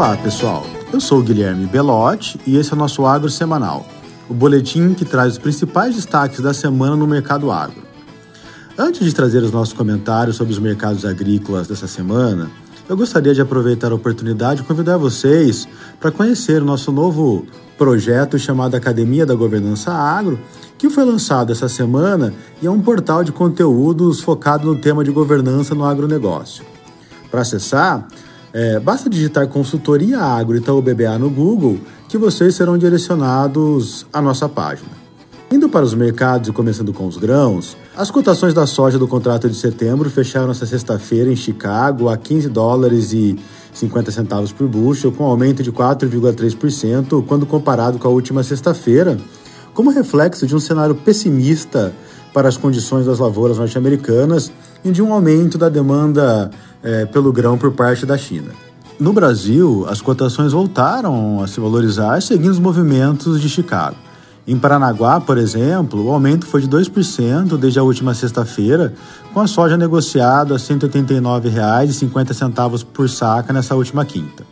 Olá, pessoal. Eu sou o Guilherme Belotti e esse é o nosso Agro Semanal, o boletim que traz os principais destaques da semana no mercado agro. Antes de trazer os nossos comentários sobre os mercados agrícolas dessa semana, eu gostaria de aproveitar a oportunidade e convidar vocês para conhecer o nosso novo projeto chamado Academia da Governança Agro, que foi lançado essa semana e é um portal de conteúdos focado no tema de governança no agronegócio. Para acessar, é, basta digitar consultoria agro Itaú BBA no Google que vocês serão direcionados à nossa página. Indo para os mercados e começando com os grãos, as cotações da soja do contrato de setembro fecharam esta sexta-feira em Chicago a 15 dólares e 50 centavos por bushel, com aumento de 4,3% quando comparado com a última sexta-feira, como reflexo de um cenário pessimista para as condições das lavouras norte-americanas e de um aumento da demanda é, pelo grão por parte da China. No Brasil, as cotações voltaram a se valorizar seguindo os movimentos de Chicago. Em Paranaguá, por exemplo, o aumento foi de 2% desde a última sexta-feira, com a soja negociada a R$ 189,50 por saca nessa última quinta.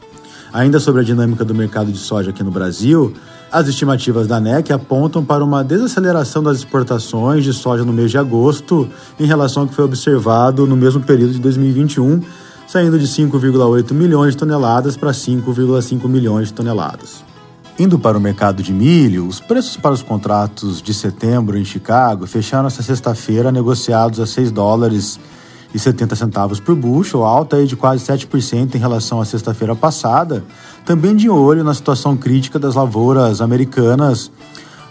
Ainda sobre a dinâmica do mercado de soja aqui no Brasil, as estimativas da NEC apontam para uma desaceleração das exportações de soja no mês de agosto em relação ao que foi observado no mesmo período de 2021, saindo de 5,8 milhões de toneladas para 5,5 milhões de toneladas. Indo para o mercado de milho, os preços para os contratos de setembro em Chicago fecharam essa sexta-feira negociados a 6 dólares 70 centavos por bushel, alta aí de quase 7% em relação à sexta-feira passada, também de olho na situação crítica das lavouras americanas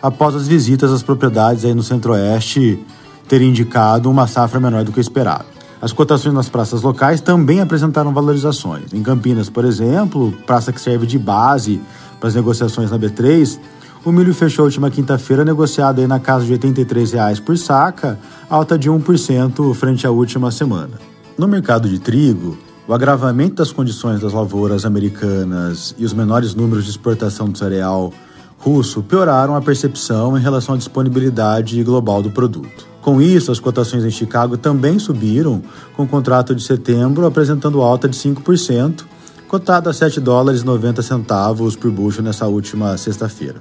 após as visitas às propriedades aí no centro-oeste terem indicado uma safra menor do que esperado. As cotações nas praças locais também apresentaram valorizações. Em Campinas, por exemplo, praça que serve de base para as negociações na B3, o milho fechou a última quinta-feira negociado aí na casa de R$ 83,00 por saca, alta de 1% frente à última semana. No mercado de trigo, o agravamento das condições das lavouras americanas e os menores números de exportação do cereal russo pioraram a percepção em relação à disponibilidade global do produto. Com isso, as cotações em Chicago também subiram, com o contrato de setembro apresentando alta de 5%, cotado a 7 dólares e 90 centavos por bushel nessa última sexta-feira.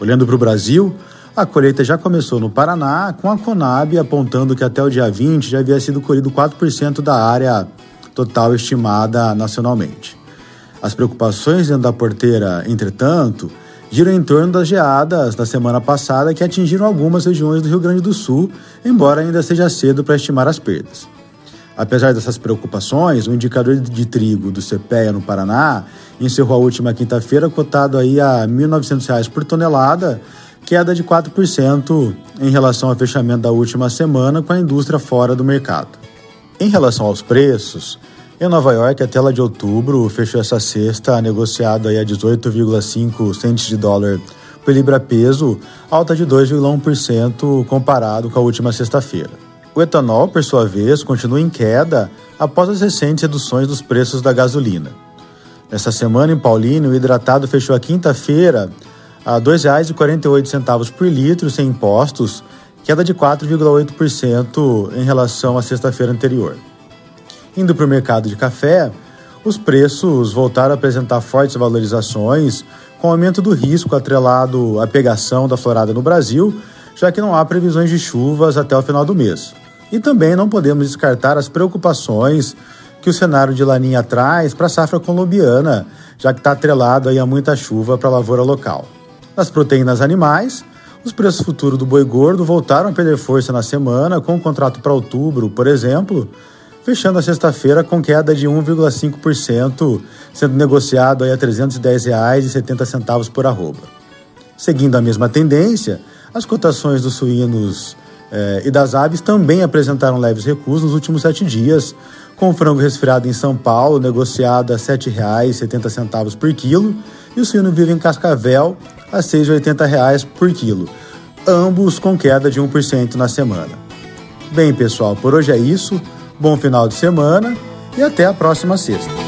Olhando para o Brasil, a colheita já começou no Paraná, com a Conab apontando que até o dia 20 já havia sido colhido 4% da área total estimada nacionalmente. As preocupações dentro da porteira, entretanto, giram em torno das geadas da semana passada que atingiram algumas regiões do Rio Grande do Sul, embora ainda seja cedo para estimar as perdas. Apesar dessas preocupações, o indicador de trigo do CPEA no Paraná encerrou a última quinta-feira cotado aí a R$ 1.900 por tonelada, queda de 4% em relação ao fechamento da última semana com a indústria fora do mercado. Em relação aos preços, em Nova York, a tela de outubro fechou essa sexta negociado aí a 18,5 centes de dólar por libra-peso, alta de 2,1% comparado com a última sexta-feira. O etanol, por sua vez, continua em queda após as recentes reduções dos preços da gasolina. Nessa semana, em Paulínia, o hidratado fechou a quinta-feira a R$ 2,48 por litro, sem impostos, queda de 4,8% em relação à sexta-feira anterior. Indo para o mercado de café, os preços voltaram a apresentar fortes valorizações, com aumento do risco atrelado à pegação da florada no Brasil, já que não há previsões de chuvas até o final do mês. E também não podemos descartar as preocupações que o cenário de Laninha traz para a safra colombiana, já que está atrelado aí a muita chuva para a lavoura local. Nas proteínas animais, os preços futuros do boi gordo voltaram a perder força na semana, com o contrato para outubro, por exemplo, fechando a sexta-feira com queda de 1,5%, sendo negociado aí a R$ 310,70 por arroba. Seguindo a mesma tendência, as cotações dos suínos eh, e das aves também apresentaram leves recuos nos últimos sete dias, com frango resfriado em São Paulo negociado a R$ 7,70 por quilo e o suíno vivo em Cascavel a R$ 6,80 por quilo, ambos com queda de 1% na semana. Bem, pessoal, por hoje é isso. Bom final de semana e até a próxima sexta.